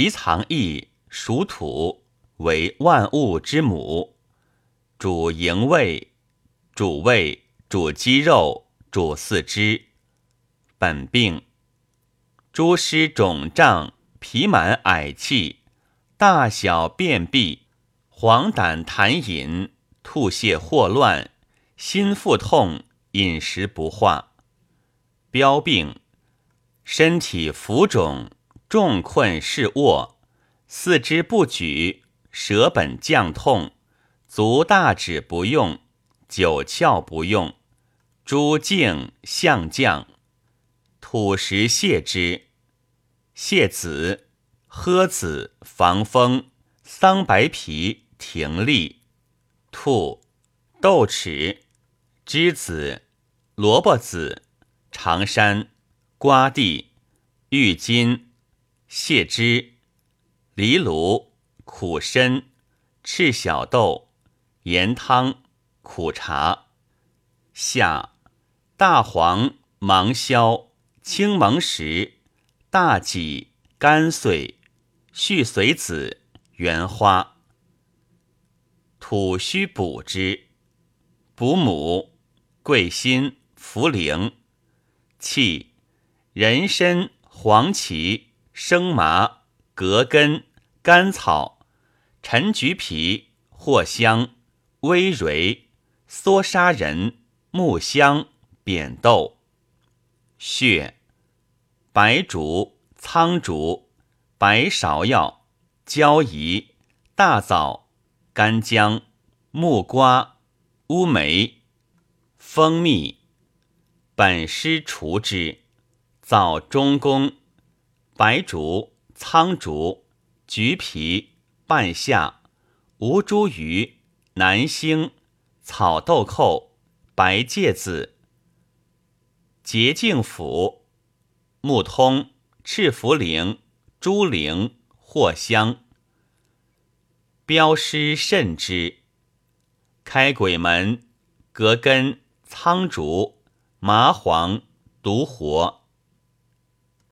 其藏意属土，为万物之母，主营卫，主胃，主肌肉，主四肢。本病：诸湿肿胀，皮满嗳气，大小便秘，黄疸痰饮，吐泻霍乱，心腹痛，饮食不化。标病：身体浮肿，重困视卧，四肢不举，舌本降痛，足大指不用，九窍不用，诸径相降。土石泻之，泻子、诃子、防风、桑白皮、停利、兔、豆豉、栀子、萝卜子、长山、瓜地、郁金、泻之、藜芦、苦参、赤小豆、盐汤、苦茶。下大黄、芒硝。青芒石、大戟、甘穗、续髓子、圆花，土须补之。补母、桂心、茯苓。气。人参、黄芪、生麻、葛根、甘草、陈橘皮、藿香、微蕤、缩沙仁、木香、扁豆。血，白术、苍术、白芍药、焦夷、大枣、干姜、木瓜、乌梅、蜂蜜。本湿除之。枣中宫、白术、苍术、橘皮、半夏、吴茱萸、南星、草豆蔻、白芥子。洁净府、木通、赤茯苓、猪苓、藿香。标湿肾之。开鬼门、葛根、苍术、麻黄、独活。